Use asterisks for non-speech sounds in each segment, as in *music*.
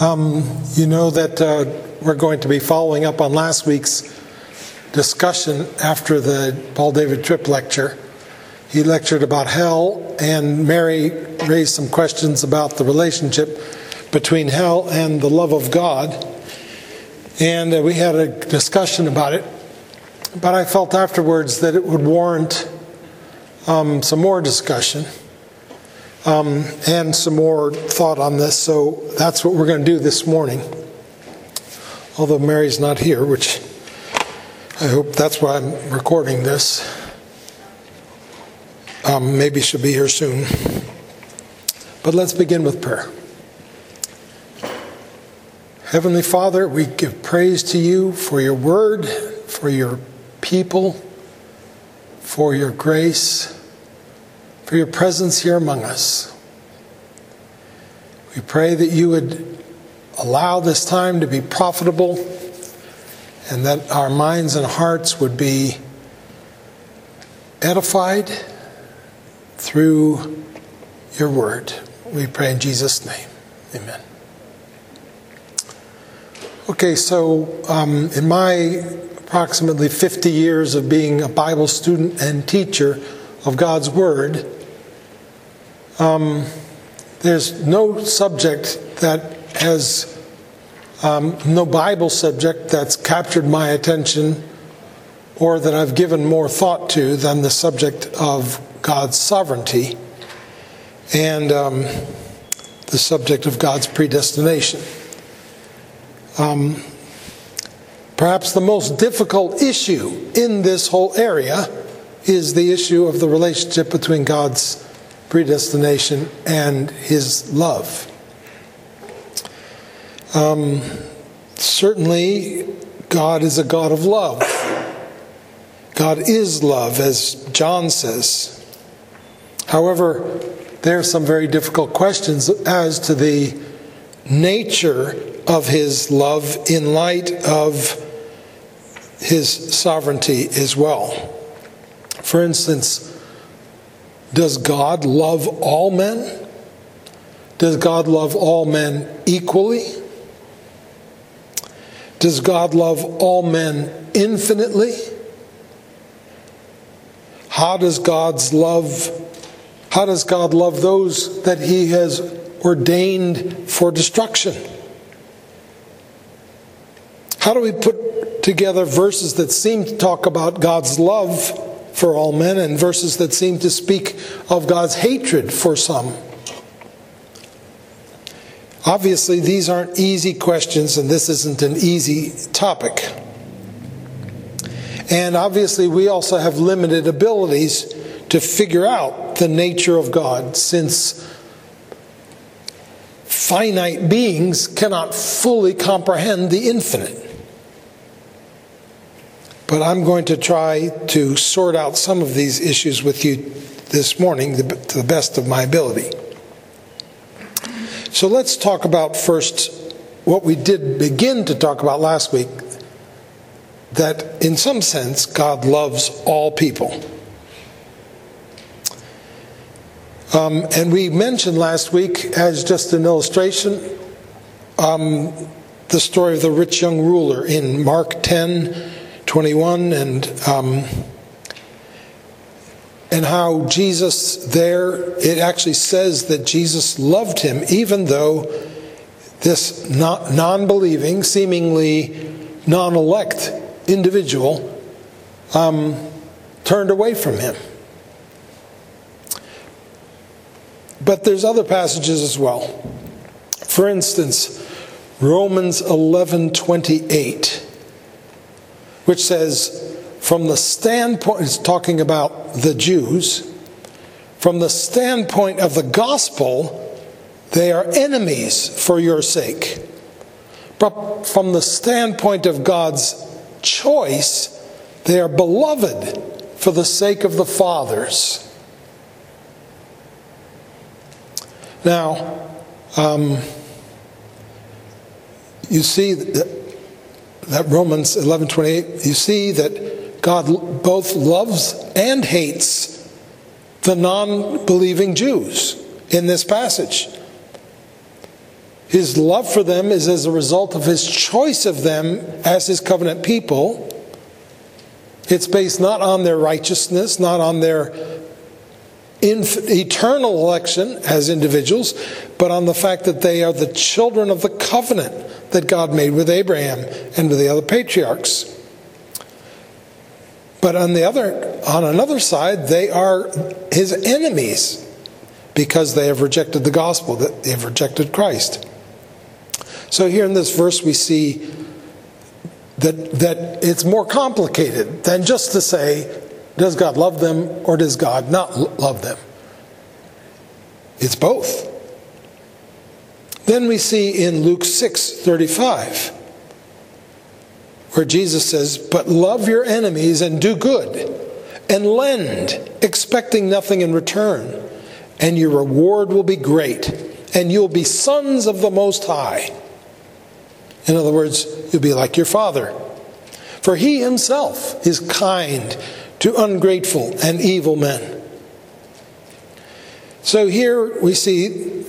Um, you know that uh, we're going to be following up on last week's discussion after the Paul David Tripp lecture. He lectured about hell, and Mary raised some questions about the relationship between hell and the love of God. And uh, we had a discussion about it. But I felt afterwards that it would warrant um, some more discussion um, and some more thought on this. So that's what we're going to do this morning. Although Mary's not here, which I hope that's why I'm recording this. Um, maybe she'll be here soon. But let's begin with prayer. Heavenly Father, we give praise to you for your word, for your people, for your grace for your presence here among us. We pray that you would allow this time to be profitable and that our minds and hearts would be edified through your word. We pray in Jesus' name. Amen. Okay, so um, in my approximately 50 years of being a Bible student and teacher of God's Word, um, there's no subject that has, um, no Bible subject that's captured my attention or that I've given more thought to than the subject of God's sovereignty and um, the subject of God's predestination. Um, perhaps the most difficult issue in this whole area is the issue of the relationship between God's predestination and his love. Um, certainly, God is a God of love. God is love, as John says. However, there are some very difficult questions as to the nature of his love in light of his sovereignty as well. For instance, does God love all men? Does God love all men equally? Does God love all men infinitely? How does God's love how does God love those that he has ordained for destruction? How do we put together verses that seem to talk about God's love for all men and verses that seem to speak of God's hatred for some. Obviously, these aren't easy questions, and this isn't an easy topic. And obviously, we also have limited abilities to figure out the nature of God, since finite beings cannot fully comprehend the infinite. But I'm going to try to sort out some of these issues with you this morning to the best of my ability. So let's talk about first what we did begin to talk about last week that in some sense God loves all people. Um, and we mentioned last week, as just an illustration, um, the story of the rich young ruler in Mark 10 21 and um, and how Jesus there it actually says that Jesus loved him even though this non-believing seemingly non-elect individual um, turned away from him. But there's other passages as well. For instance Romans 11:28 which says, from the standpoint, it's talking about the Jews, from the standpoint of the gospel, they are enemies for your sake. But from the standpoint of God's choice, they are beloved for the sake of the fathers. Now, um, you see that Romans 11:28, you see that God both loves and hates the non-believing Jews in this passage. His love for them is as a result of his choice of them as his covenant people. It's based not on their righteousness, not on their eternal election as individuals, but on the fact that they are the children of the covenant that God made with Abraham and with the other patriarchs. But on the other on another side, they are his enemies because they have rejected the gospel, that they have rejected Christ. So here in this verse, we see that, that it's more complicated than just to say, does God love them or does God not love them? It's both. Then we see in Luke 6 35, where Jesus says, But love your enemies and do good, and lend, expecting nothing in return, and your reward will be great, and you'll be sons of the Most High. In other words, you'll be like your father. For he himself is kind to ungrateful and evil men. So here we see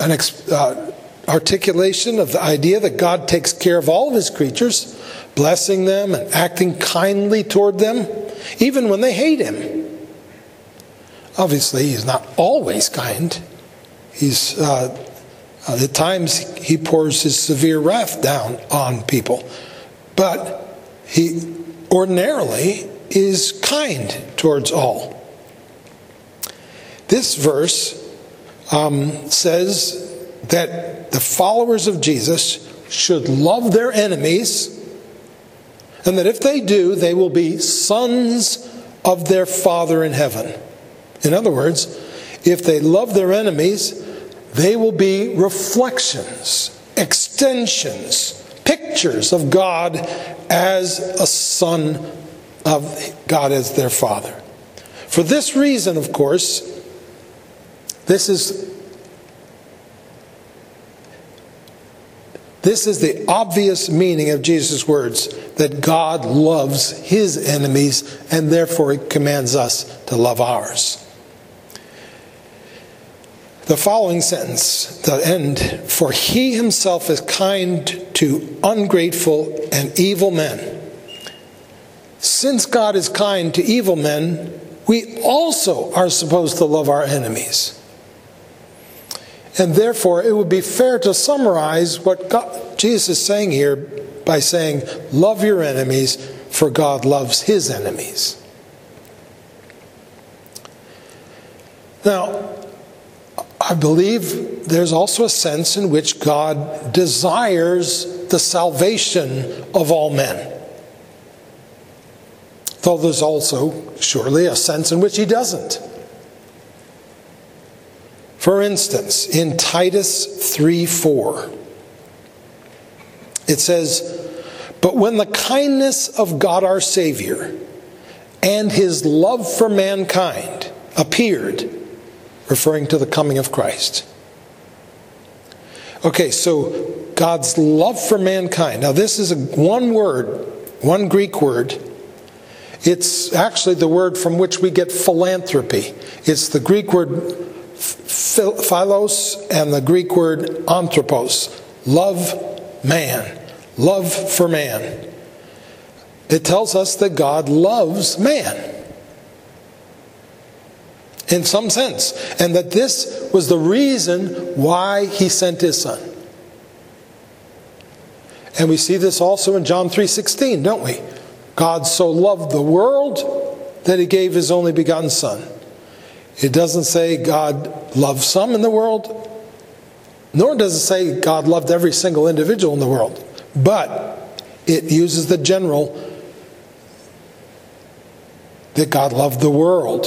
an uh, articulation of the idea that God takes care of all of his creatures, blessing them and acting kindly toward them, even when they hate him. Obviously, he's not always kind. He's uh, uh, at times, he pours his severe wrath down on people, but he ordinarily is kind towards all. This verse um, says that the followers of Jesus should love their enemies, and that if they do, they will be sons of their Father in heaven. In other words, if they love their enemies, they will be reflections, extensions, pictures of God as a son of God as their father. For this reason, of course, this is This is the obvious meaning of Jesus' words that God loves his enemies and therefore he commands us to love ours the following sentence, the end, for he himself is kind to ungrateful and evil men. Since God is kind to evil men, we also are supposed to love our enemies. And therefore, it would be fair to summarize what God, Jesus is saying here by saying, Love your enemies, for God loves his enemies. Now, I believe there's also a sense in which God desires the salvation of all men. Though there's also, surely, a sense in which He doesn't. For instance, in Titus 3 4, it says, But when the kindness of God our Savior and His love for mankind appeared, referring to the coming of Christ. Okay, so God's love for mankind. Now, this is a, one word, one Greek word. It's actually the word from which we get philanthropy. It's the Greek word philos and the Greek word anthropos. Love man, love for man. It tells us that God loves man in some sense, and that this was the reason why he sent his son. And we see this also in John 3:16, don't we? God so loved the world that he gave his only begotten son. It doesn't say God loved some in the world, nor does it say God loved every single individual in the world. But it uses the general that God loved the world.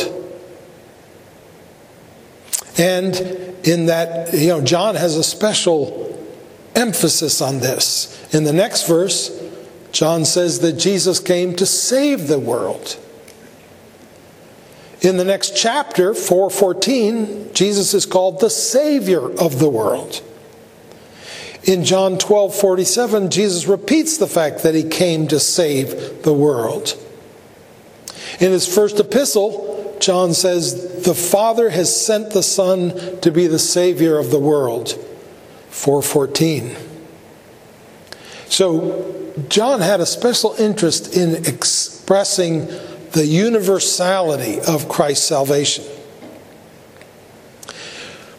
And in that, you know, John has a special emphasis on this. In the next verse, John says that Jesus came to save the world. In the next chapter, 414, Jesus is called the Savior of the world. In John 12 47, Jesus repeats the fact that he came to save the world. In his first epistle, John says, The Father has sent the Son to be the Savior of the world. 4:14. So John had a special interest in expressing the universality of Christ's salvation.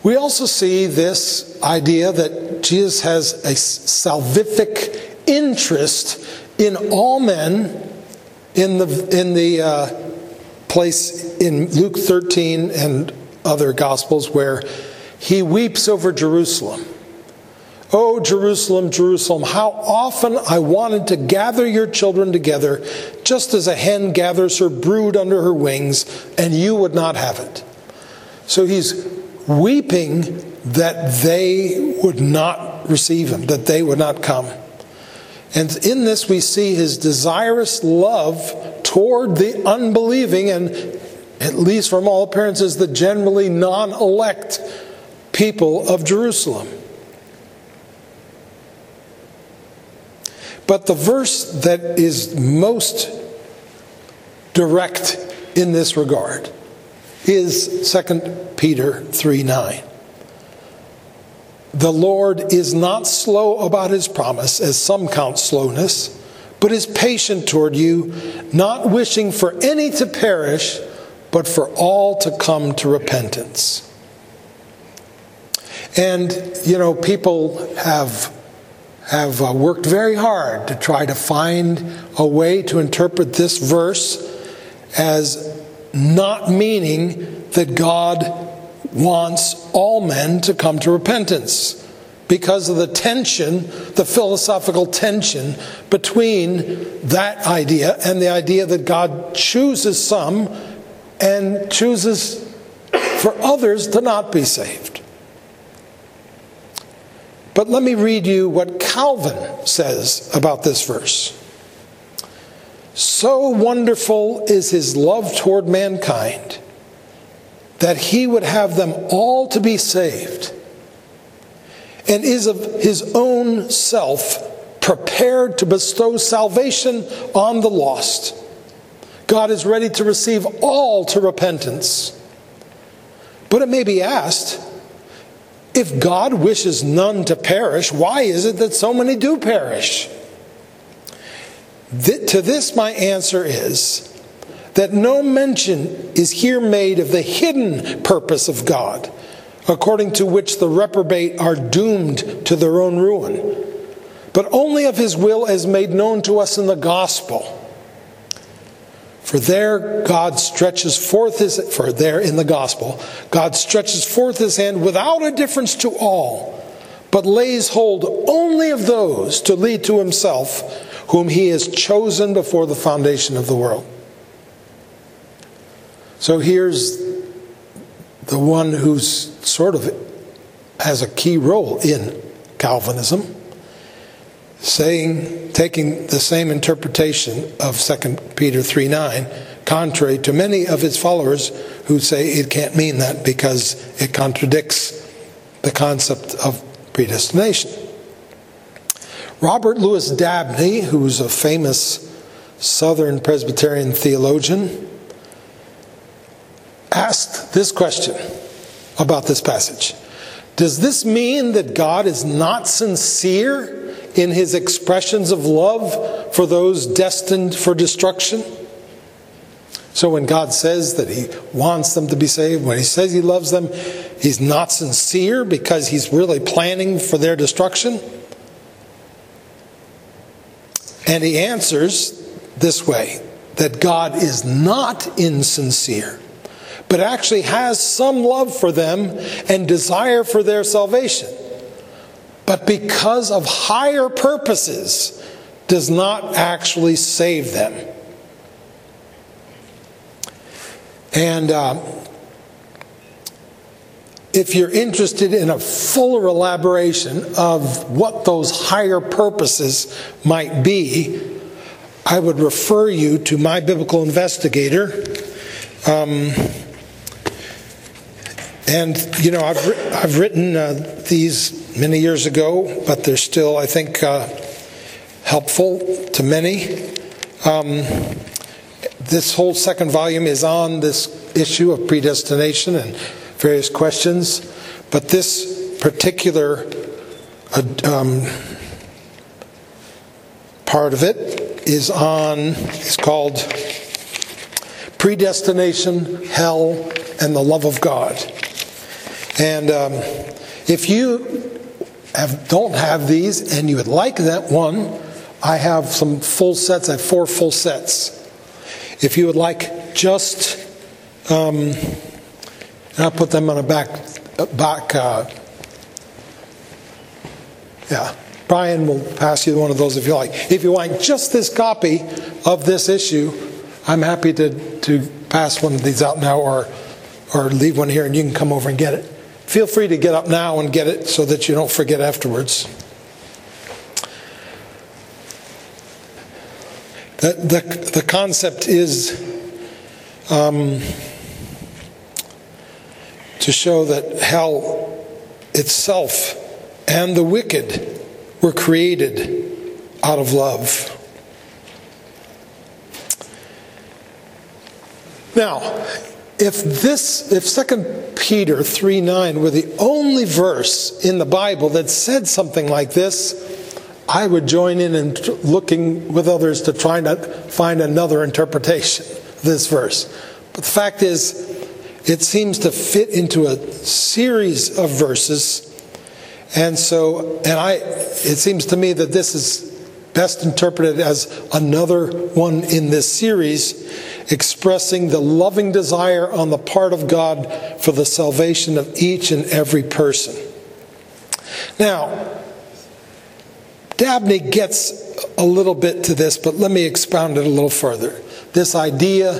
We also see this idea that Jesus has a salvific interest in all men in the, in the uh, place in Luke 13 and other Gospels where he weeps over Jerusalem. Oh, Jerusalem, Jerusalem, how often I wanted to gather your children together, just as a hen gathers her brood under her wings, and you would not have it. So he's weeping that they would not receive him, that they would not come. And in this, we see his desirous love toward the unbelieving and, at least from all appearances, the generally non elect people of Jerusalem. But the verse that is most direct in this regard is 2 Peter 3 9. The Lord is not slow about his promise, as some count slowness, but is patient toward you, not wishing for any to perish, but for all to come to repentance. And, you know, people have, have uh, worked very hard to try to find a way to interpret this verse as not meaning that God wants all men to come to repentance because of the tension, the philosophical tension between that idea and the idea that God chooses some and chooses for others to not be saved. But let me read you what Calvin says about this verse. So wonderful is his love toward mankind that he would have them all to be saved, and is of his own self prepared to bestow salvation on the lost. God is ready to receive all to repentance. But it may be asked if God wishes none to perish, why is it that so many do perish? to this, my answer is that no mention is here made of the hidden purpose of God, according to which the reprobate are doomed to their own ruin, but only of his will as made known to us in the gospel. For there God stretches forth his for there in the gospel, God stretches forth his hand without a difference to all, but lays hold only of those to lead to himself whom he has chosen before the foundation of the world. So here's the one who's sort of has a key role in Calvinism, saying, taking the same interpretation of 2 Peter 3 9, contrary to many of his followers who say it can't mean that because it contradicts the concept of predestination. Robert Louis Dabney, who's a famous Southern Presbyterian theologian, asked this question about this passage Does this mean that God is not sincere in his expressions of love for those destined for destruction? So when God says that he wants them to be saved, when he says he loves them, he's not sincere because he's really planning for their destruction? And he answers this way that God is not insincere but actually has some love for them and desire for their salvation. But because of higher purposes, does not actually save them. And uh, if you're interested in a fuller elaboration of what those higher purposes might be, I would refer you to my biblical investigator. Um, and, you know, I've, I've written uh, these many years ago, but they're still, I think, uh, helpful to many. Um, this whole second volume is on this issue of predestination and various questions, but this particular a um, part of it is on, it's called Predestination, Hell, and the Love of God. And um, if you have, don't have these and you would like that one, I have some full sets. I have four full sets. If you would like just, um, I'll put them on a back, back. Uh, yeah, Brian will pass you one of those if you like. If you want just this copy of this issue, I'm happy to, to pass one of these out now or, or leave one here and you can come over and get it. Feel free to get up now and get it so that you don't forget afterwards. The, the, the concept is um, to show that hell itself and the wicked were created out of love. Now, if this if 2 Peter 3 9 were the only verse in the Bible that said something like this, I would join in and looking with others to try to find another interpretation of this verse. But the fact is, it seems to fit into a series of verses. And so, and I, it seems to me that this is best interpreted as another one in this series, expressing the loving desire on the part of God for the salvation of each and every person. Now, Dabney gets a little bit to this, but let me expound it a little further. This idea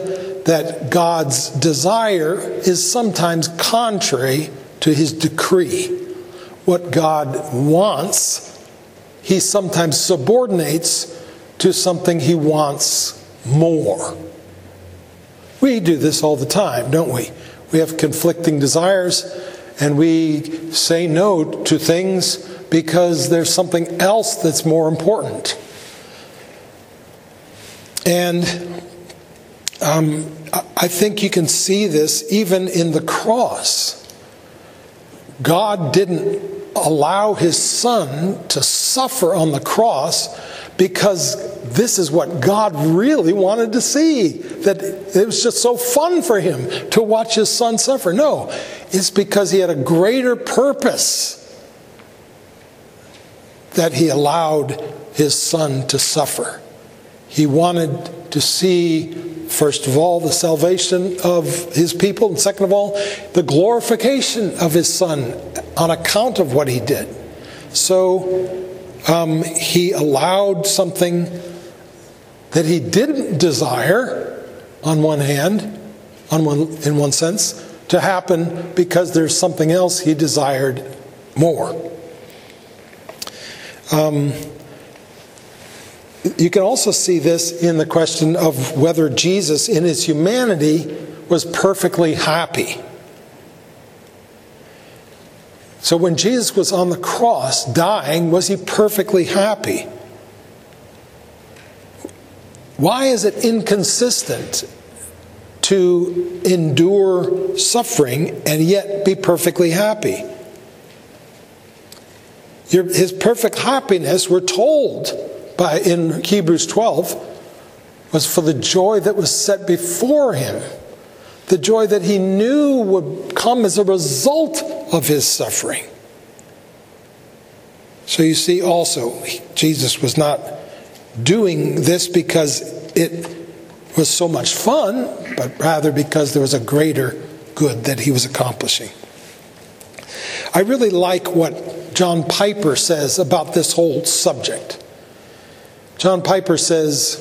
that God's desire is sometimes contrary to his decree. What God wants, he sometimes subordinates to something he wants more. We do this all the time, don't we? We have conflicting desires and we say no to things because there's something else that's more important. And um, I think you can see this even in the cross. God didn't allow his son to suffer on the cross because this is what God really wanted to see. That it was just so fun for him to watch his son suffer. No, it's because he had a greater purpose that he allowed his son to suffer. He wanted to see, first of all, the salvation of his people, and second of all, the glorification of his son on account of what he did. So um, he allowed something that he didn't desire, on one hand, on one, in one sense, to happen because there's something else he desired more. Um, you can also see this in the question of whether Jesus, in his humanity, was perfectly happy. So when Jesus was on the cross dying, was he perfectly happy? Why is it inconsistent to endure suffering and yet be perfectly happy? His perfect happiness, we're told by in Hebrews 12, was for the joy that was set before him, the joy that he knew would come as a result of his suffering. So you see, also, Jesus was not doing this because it was so much fun, but rather because there was a greater good that he was accomplishing. I really like what John Piper says about this whole subject. John Piper says,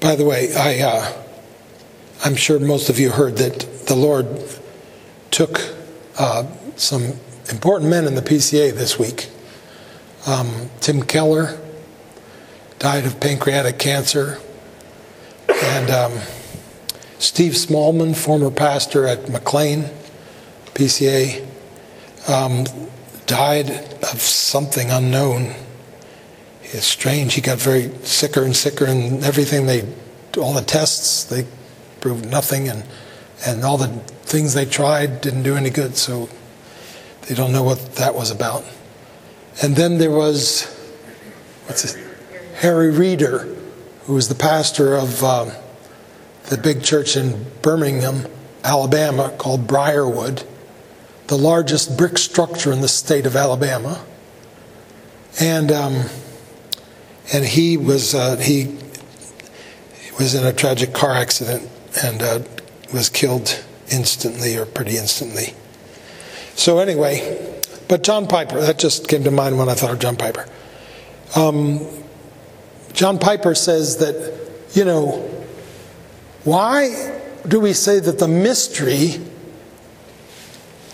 by the way, I, uh, I'm sure most of you heard that the Lord took uh, some important men in the PCA this week. Um, Tim Keller died of pancreatic cancer, and um, Steve Smallman, former pastor at McLean PCA, um, died of something unknown. It's strange. He got very sicker and sicker, and everything they, all the tests, they proved nothing, and and all the things they tried didn't do any good. So They don't know what that was about. And then there was, what's this? Harry Reeder, who was the pastor of um, the big church in Birmingham, Alabama, called Briarwood, the largest brick structure in the state of Alabama. And um, and he was uh, he was in a tragic car accident and uh, was killed instantly or pretty instantly. So anyway, but John Piper that just came to mind when I thought of John Piper. Um, John Piper says that you know why do we say that the mystery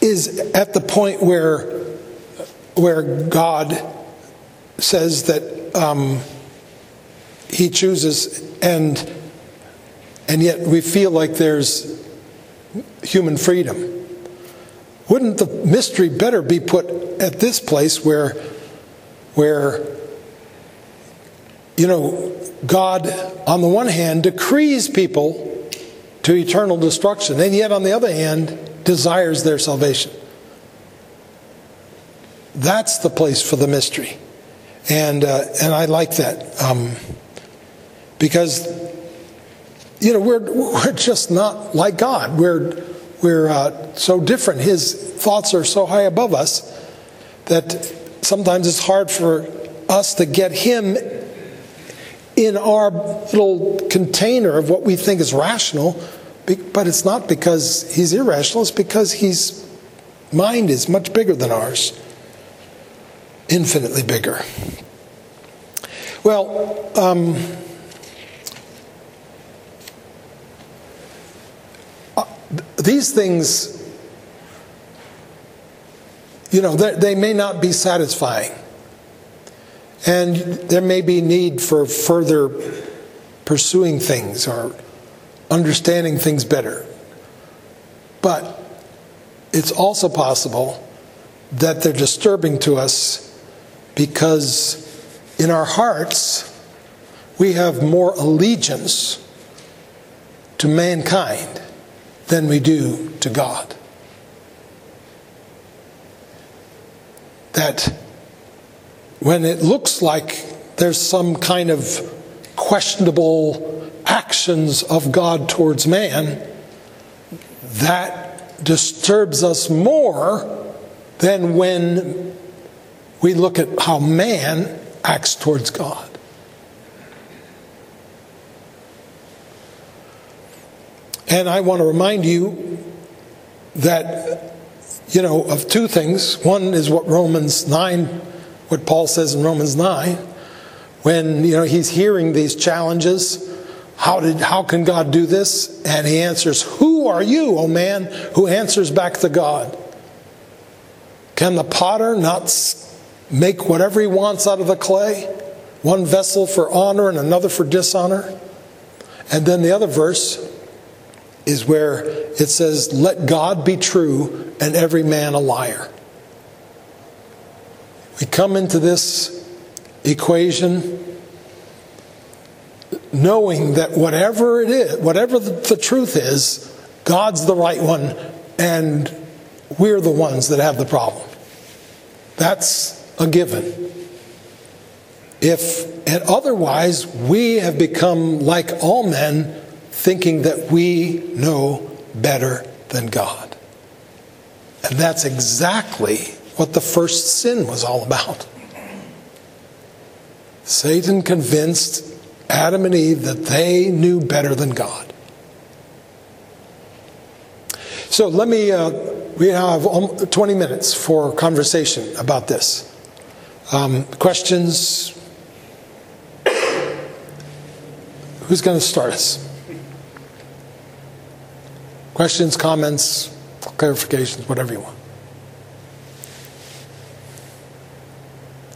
is at the point where where God says that um, He chooses, and and yet we feel like there's human freedom. Wouldn't the mystery better be put at this place where where you know God on the one hand decrees people to eternal destruction, and yet on the other hand desires their salvation. That's the place for the mystery, and uh, and I like that um, because you know we're we're just not like God. We're we're uh, so different. His thoughts are so high above us that sometimes it's hard for us to get Him in our little container of what we think is rational, but it's not because he's irrational, it's because his mind is much bigger than ours, infinitely bigger. Well, um, uh, these things, you know, they may not be satisfying. And there may be need for further pursuing things or understanding things better. But it's also possible that they're disturbing to us because in our hearts we have more allegiance to mankind than we do to God. That when it looks like there's some kind of questionable actions of God towards man, that disturbs us more than when we look at how man acts towards God. And I want to remind you that, you know, of two things. One is what Romans 9 what Paul says in Romans 9 when you know he's hearing these challenges how did how can God do this? And he answers who are you o man who answers back to God? Can the potter not make whatever he wants out of the clay? One vessel for honor and another for dishonor? And then the other verse is where it says let God be true and every man a liar. We come into this equation knowing that whatever it is, whatever the, truth is, God's the right one and we're the ones that have the problem. That's a given. If and otherwise we have become like all men, thinking that we know better than God. And that's exactly what the first sin was all about. Satan convinced Adam and Eve that they knew better than God. So let me, uh, we have 20 minutes for conversation about this. Um, questions? Who's going to start us? Questions, comments, clarifications, whatever you want.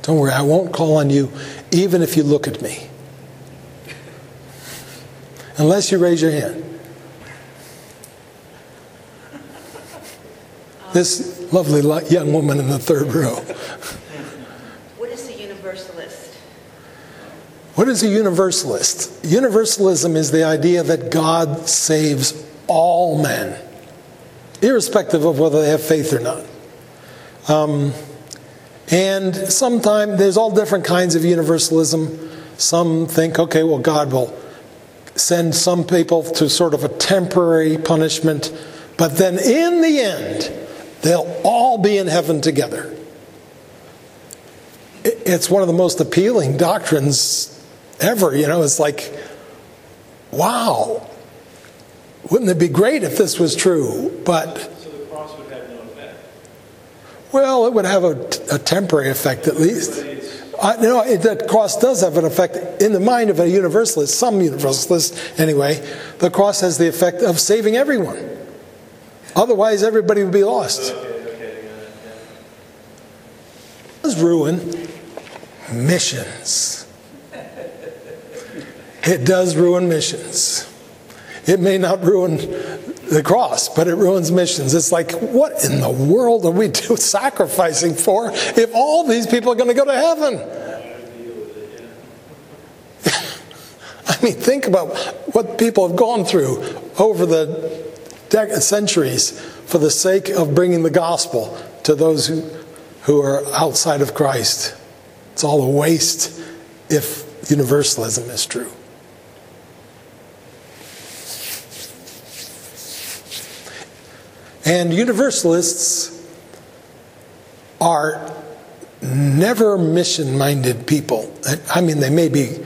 Don't worry, I won't call on you even if you look at me. Unless you raise your hand. This lovely young woman in the third row. What is a universalist? What is a universalist? Universalism is the idea that God saves all men, irrespective of whether they have faith or not. Um, and sometimes there's all different kinds of universalism. Some think, okay, well, God will send some people to sort of a temporary punishment, but then in the end, they'll all be in heaven together. It's one of the most appealing doctrines ever. You know, it's like, wow, wouldn't it be great if this was true? But. So the cross would have no effect? Well, it would have a, a temporary effect at least. Uh, no, it, the cross does have an effect in the mind of a universalist, some universalists anyway. The cross has the effect of saving everyone. Otherwise, everybody would be lost. Okay, okay, yeah. It does ruin missions. It does ruin missions. It may not ruin the cross, but it ruins missions. It's like, what in the world are we *laughs* do sacrificing for if all these people are going to go to heaven? *laughs* I mean, think about what people have gone through over the centuries for the sake of bringing the gospel to those who, who are outside of Christ. It's all a waste if universalism is true. And universalists are never mission minded people. I mean, they may be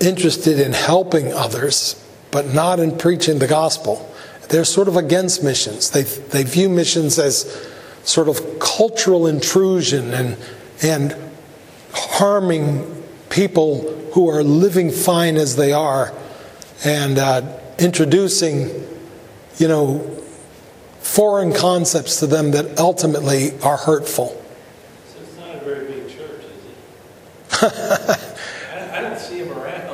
interested in helping others, but not in preaching the gospel. They're sort of against missions. They, they view missions as sort of cultural intrusion and, and harming people who are living fine as they are and uh, introducing, you know, foreign concepts to them that ultimately are hurtful. So it's not a very big church, is it? *laughs* I, I don't see them around.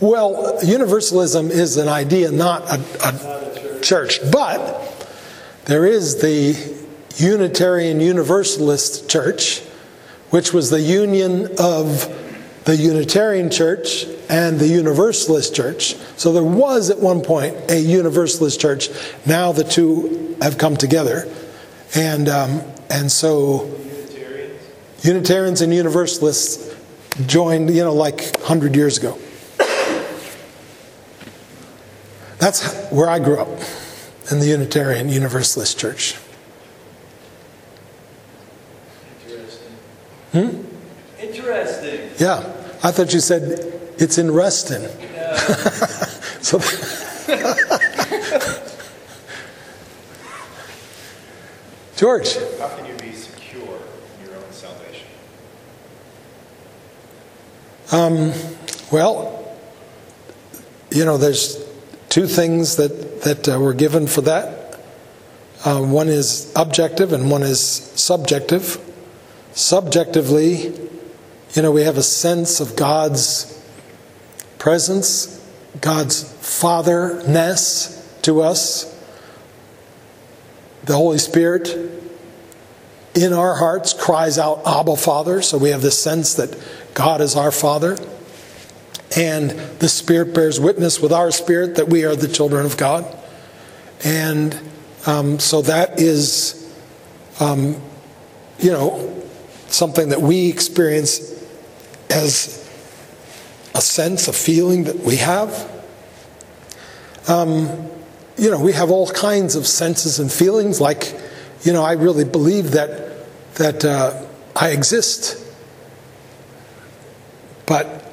Well, universalism is an idea, not a, a Not a church. church, but there is the Unitarian Universalist Church, which was the union of the Unitarian Church and the Universalist Church. So there was at one point a Universalist Church. Now the two have come together, and um, and so Unitarians? Unitarians and Universalists joined, you know, like hundred years ago. That's where I grew up, in the Unitarian Universalist Church. Interesting. Hmm? Interesting. Yeah, I thought you said it's in Reston. *laughs* so, *laughs* George, How can you be secure in your own salvation? well, you know, there's two things that that uh, were given for that. Uh, one is objective, and one is subjective. Subjectively, you know, we have a sense of God's presence, God's fatherness to us, the Holy Spirit in our hearts cries out, Abba, Father. So we have this sense that God is our Father. And the Spirit bears witness with our spirit that we are the children of God. And um, so that is, um, you know, something that we experience as a sense, a feeling that we have. Um, you know, we have all kinds of senses and feelings. Like, you know, I really believe that that uh, I exist, but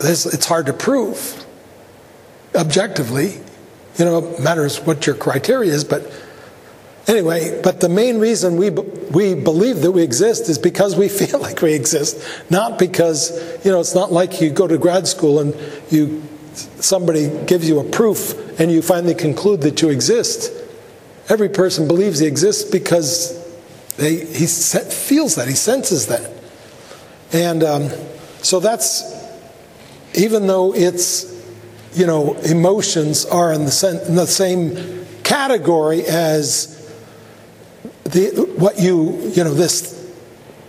it's hard to prove objectively. You know, it matters what your criteria is, but anyway. But the main reason we we believe that we exist is because we *laughs* feel like we exist, not because you know. It's not like you go to grad school and you somebody gives you a proof and you finally conclude that you exist. Every person believes he exists because they, he feels that, he senses that. And um, so that's, even though it's, you know, emotions are in the, sen- in the same category as the, what you, you know, this,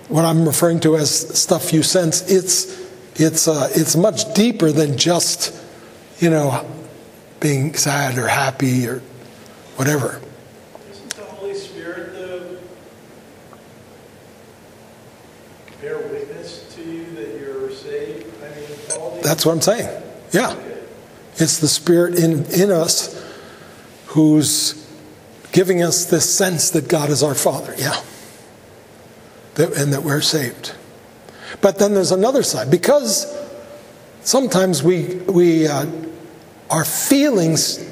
what I'm referring to as stuff you sense, it's, it's, uh, it's much deeper than just, you know, being sad or happy or whatever. Isn't the Holy Spirit the bear witness to you that you're saved? I mean, That's what I'm saying. Yeah. It's the Spirit in, in us who's giving us this sense that God is our Father. Yeah. And that we're saved. But then there's another side. Because sometimes we, we uh, our feelings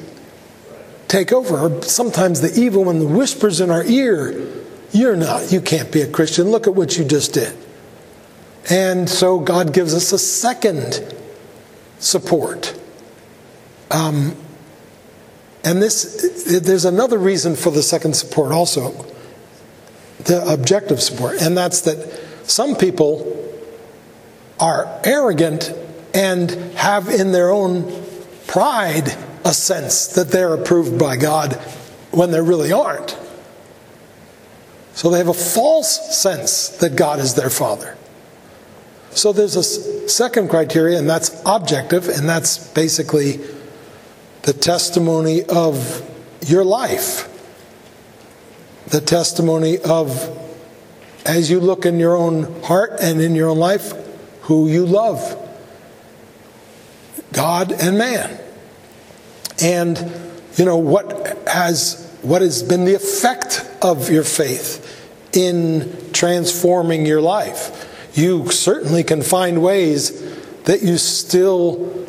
take over. Or sometimes the evil one whispers in our ear, you're not, you can't be a Christian. Look at what you just did. And so God gives us a second support. Um, and this, there's another reason for the second support also, the objective support, and that's that some people are arrogant and have in their own pride a sense that they're approved by God when they really aren't. So they have a false sense that God is their Father. So there's a second criteria, and that's objective, and that's basically the testimony of your life. The testimony of, as you look in your own heart and in your own life, who you love God and man. And, you know, what has, what has been the effect of your faith in transforming your life? You certainly can find ways that you still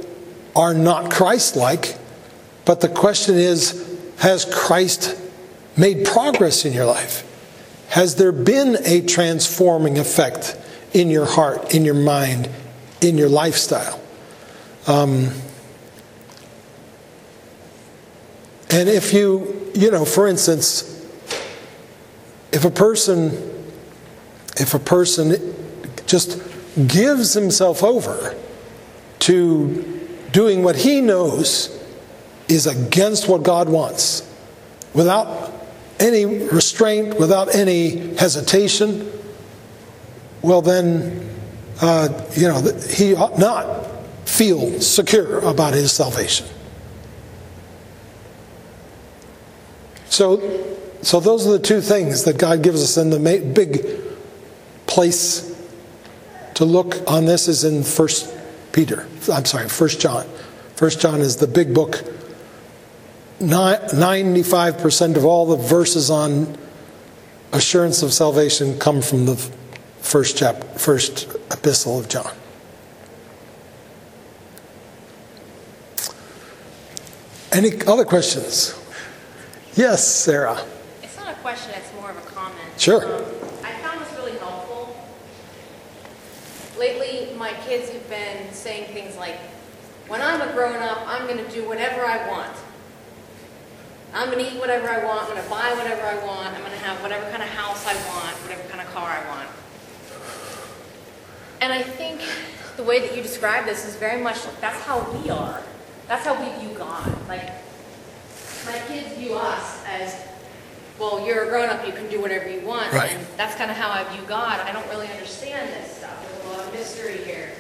are not Christ like but the question is has Christ made progress in your life? Has there been a transforming effect in your heart, in your mind, in your lifestyle? Um, and if you, you know, for instance, if a person, if a person just gives himself over to doing what he knows is against what God wants without any restraint, without any hesitation, well, then, uh, you know, he ought not feel secure about his salvation. So, so those are the two things that God gives us in the big place to look on this is in First Peter. I'm sorry, First John. First John is the big book 95% of all the verses on assurance of salvation come from the first chapter, first epistle of John. Any other questions? Yes, Sarah. It's not a question, it's more of a comment. Sure. Um, I found this really helpful. Lately, my kids have been saying things like, when I'm a grown up, I'm going to do whatever I want. I'm going to eat whatever I want. I'm going to buy whatever I want. I'm going to have whatever kind of house I want, whatever kind of car I want. And I think the way that you describe this is very much that's how we are. That's how we view God. Like, my kids view us as, well, you're a grown up, you can do whatever you want. Right. And that's kind of how I view God. I don't really understand this stuff. There's a lot of mystery here.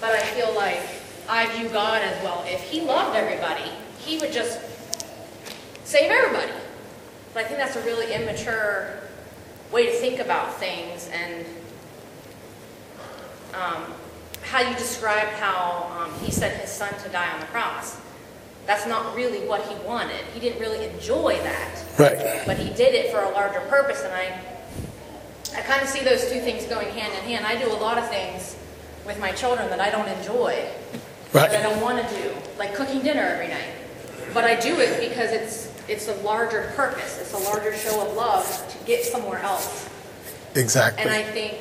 But I feel like I view God as, well, if He loved everybody, He would just save everybody. But I think that's a really immature way to think about things and um, how you described how um, he sent his son to die on the cross. That's not really what he wanted. He didn't really enjoy that. Right. But he did it for a larger purpose, and I, I kind of see those two things going hand in hand. I do a lot of things with my children that I don't enjoy, Right. that I don't want to do, like cooking dinner every night. But I do it because it's it's a larger purpose. It's a larger show of love to get somewhere else. Exactly. And I think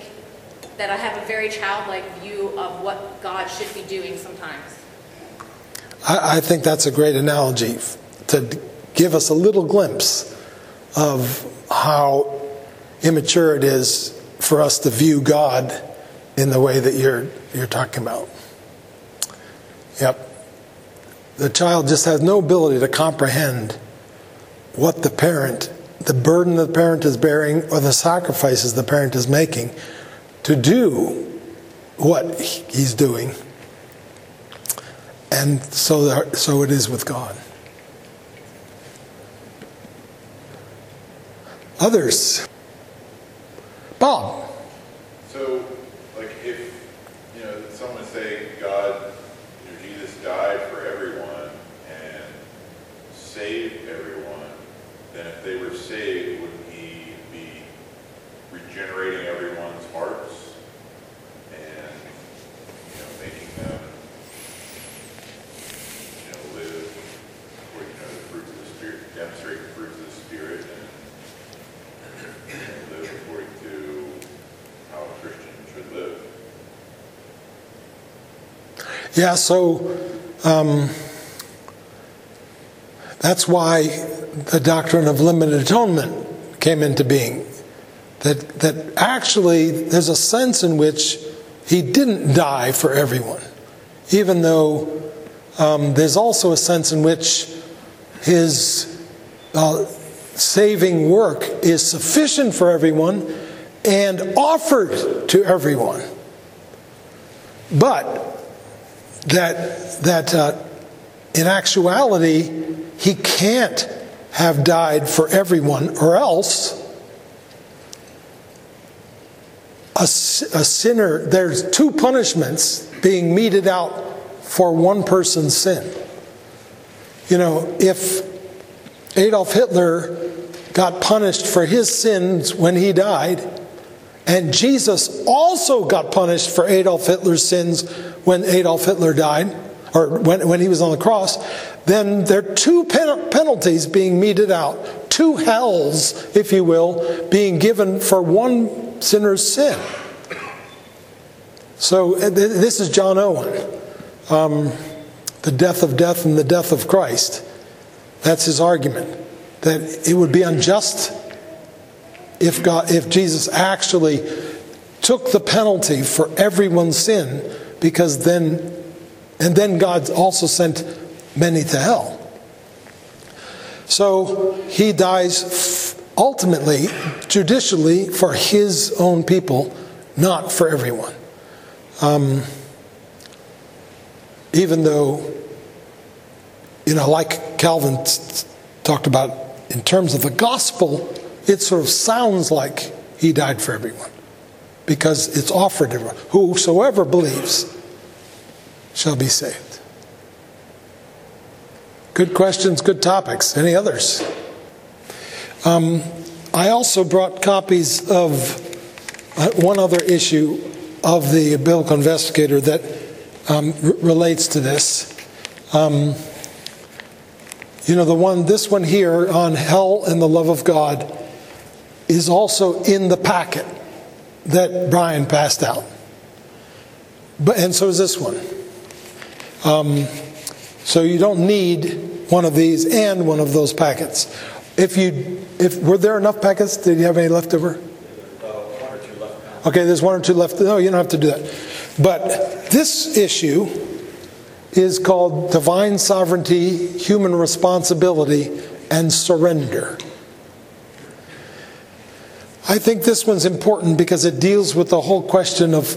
that I have a very childlike view of what God should be doing sometimes. I, I think that's a great analogy to give us a little glimpse of how immature it is for us to view God in the way that you're you're talking about. Yep. The child just has no ability to comprehend what the parent, the burden the parent is bearing, or the sacrifices the parent is making to do what he's doing. And so, so it is with God. Others. Bob. So like if, you know, someone say God, you know, Jesus died for everyone and saved everyone, then if they were saved, wouldn't he be regenerating everyone's hearts and, you know, making them, you know, live, or, you know, the fruits of the Spirit, demonstrate the fruits of the Spirit and know, live according to how a Christian should live. Yeah, so um, that's why the doctrine of limited atonement came into being. That, that actually, there's a sense in which he didn't die for everyone, even though um, there's also a sense in which his uh, saving work is sufficient for everyone and offered to everyone. But that that uh, in actuality he can't have died for everyone, or else a, a sinner. There's two punishments being meted out for one person's sin. You know, if Adolf Hitler got punished for his sins when he died, and Jesus also got punished for Adolf Hitler's sins when Adolf Hitler died, or when, when he was on the cross, then there are two pen- penalties being meted out, two hells, if you will, being given for one sinner's sin. So uh, th- this is John Owen, um, the death of death and the death of Christ. That's his argument that it would be unjust if God, if Jesus actually took the penalty for everyone's sin, because then, and then God also sent many to hell. So he dies ultimately, judicially, for his own people, not for everyone. Um, even though, you know, like Calvin talked about in terms of the gospel, it sort of sounds like he died for everyone because it's offered to everyone. Whosoever believes shall be saved. Good questions, good topics. Any others? Um, I also brought copies of uh, one other issue of the Biblical Investigator that um, r- relates to this. Um, you know, the one, this one here on hell and the love of God is also in the packet that Brian passed out. But, and so is this one. Um, so you don't need one of these and one of those packets. If you, if were there enough packets? Did you have any left over? Okay, there's one or two left. No, you don't have to do that. But this issue is called Divine Sovereignty, Human Responsibility, and Surrender. I think this one's important because it deals with the whole question of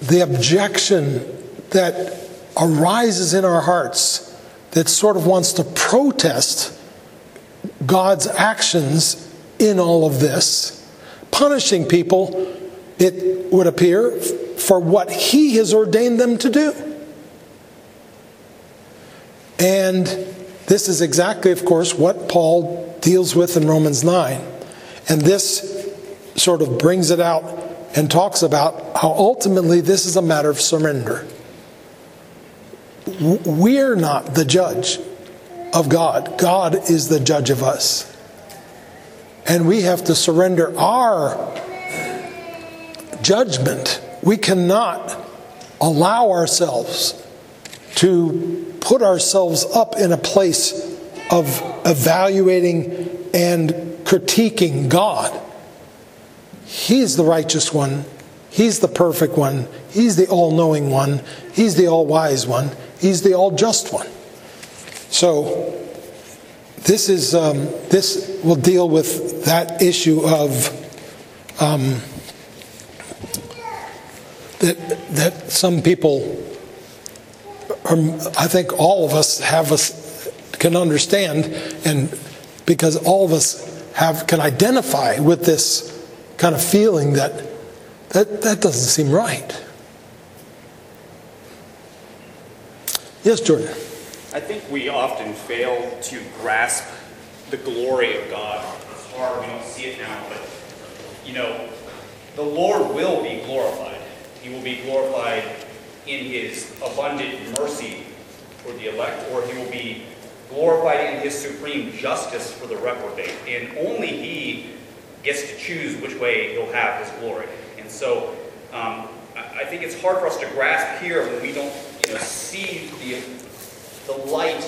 the objection that arises in our hearts that sort of wants to protest God's actions in all of this, punishing people, it would appear, for what He has ordained them to do. And this is exactly, of course, what Paul deals with in Romans 9. And this sort of brings it out and talks about how ultimately this is a matter of surrender. We're not the judge of God, God is the judge of us. And we have to surrender our judgment. We cannot allow ourselves to put ourselves up in a place of evaluating and critiquing God. He's the righteous one. He's the perfect one. He's the all knowing one. He's the all wise one. He's the all just one. So, this, is, um, this will deal with that issue of um, that, that some people, um, I think all of us have us can understand, and because all of us have can identify with this kind of feeling that That, that doesn't seem right. Yes, Jordan. I think we often fail to grasp the glory of God. It's hard, we don't see it now, but you know, the Lord will be glorified. He will be glorified in his abundant mercy for the elect, or he will be glorified in his supreme justice for the reprobate. And only he gets to choose which way he'll have his glory. And so um, I I think it's hard for us to grasp here when we don't you know, see the, the light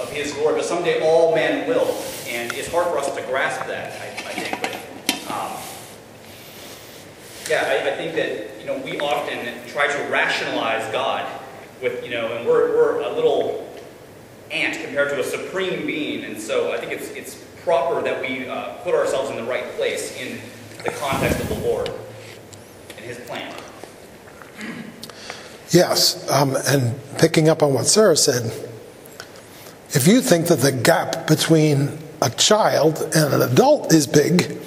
of his glory. But someday all men will. And it's hard for us to grasp that, I, I think. But um, yeah, I, I think that you know we often try to rationalize God with you know, and we're, we're a little ant compared to a supreme being, and so I think it's it's proper that we uh, put ourselves in the right place in the context of the Lord and His plan. Yes, um, and picking up on what Sarah said, if you think that the gap between a child and an adult is big,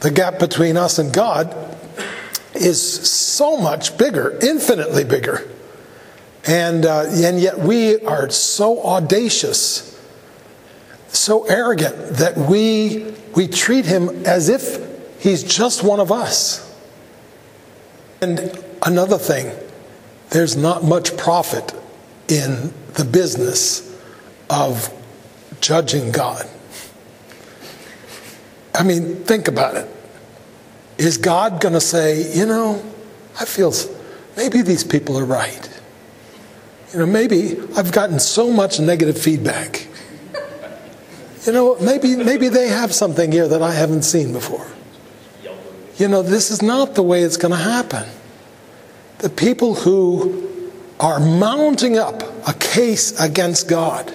the gap between us and God is so much bigger, infinitely bigger. And, uh, and yet we are so audacious, so arrogant that we, we treat him as if he's just one of us. And another thing, there's not much profit in the business of judging God. I mean, think about it. Is God going to say, you know, I feel maybe these people are right? You know, maybe I've gotten so much negative feedback. You know, maybe maybe they have something here that I haven't seen before. You know, this is not the way it's going to happen. The people who are mounting up a case against God,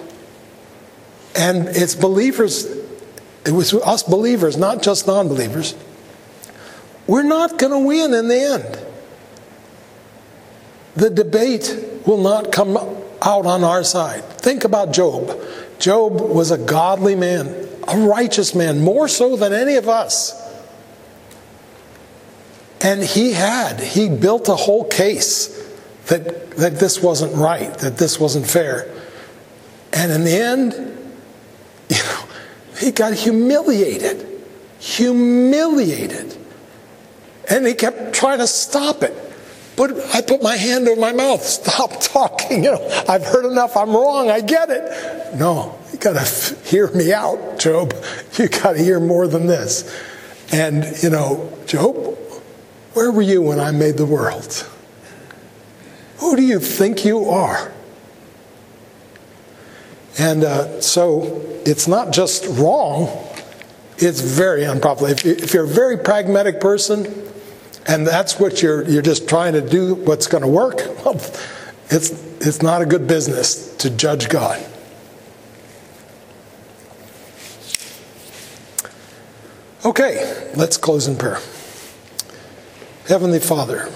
and it's believers, it was us believers, not just non believers, we're not going to win in the end. The debate will not come out on our side. Think about Job. Job was a godly man, a righteous man, more so than any of us. And he had, he built a whole case that, that this wasn't right, that this wasn't fair. And in the end, *laughs* you know, he got humiliated. Humiliated. And he kept trying to stop it. But I put my hand over my mouth. Stop *laughs* talking. You know, I've heard enough. I'm wrong. I get it. No, you got to *laughs* hear me out, Job. You got to hear more than this. And, you know, Job, where were you when I made the world? Who do you think you are? And uh, so it's not just wrong, it's very unpopular. If, if you're a very pragmatic person, and that's what you're you're just trying to do what's going to work well, it's it's not a good business to judge god okay let's close in prayer heavenly father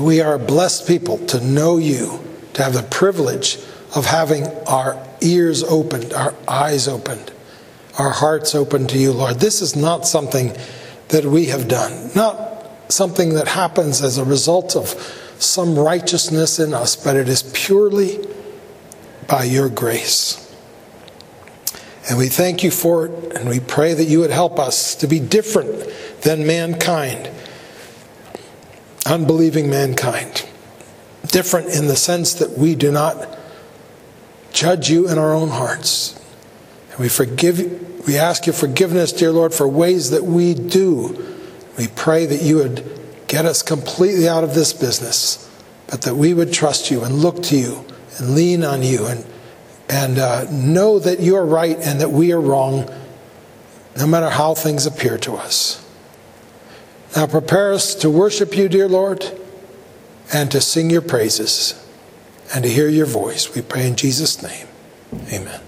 we are a blessed people to know you to have the privilege of having our ears opened our eyes opened our hearts open to you lord this is not something that we have done not something that happens as a result of some righteousness in us, but it is purely by your grace. And we thank you for it, and we pray that you would help us to be different than mankind, unbelieving mankind. Different in the sense that we do not judge you in our own hearts. And we forgive we ask your forgiveness, dear Lord, for ways that we do we pray that you would get us completely out of this business, but that we would trust you and look to you and lean on you and, and uh, know that you're right and that we are wrong, no matter how things appear to us. Now prepare us to worship you, dear Lord, and to sing your praises and to hear your voice. We pray in Jesus' name. Amen.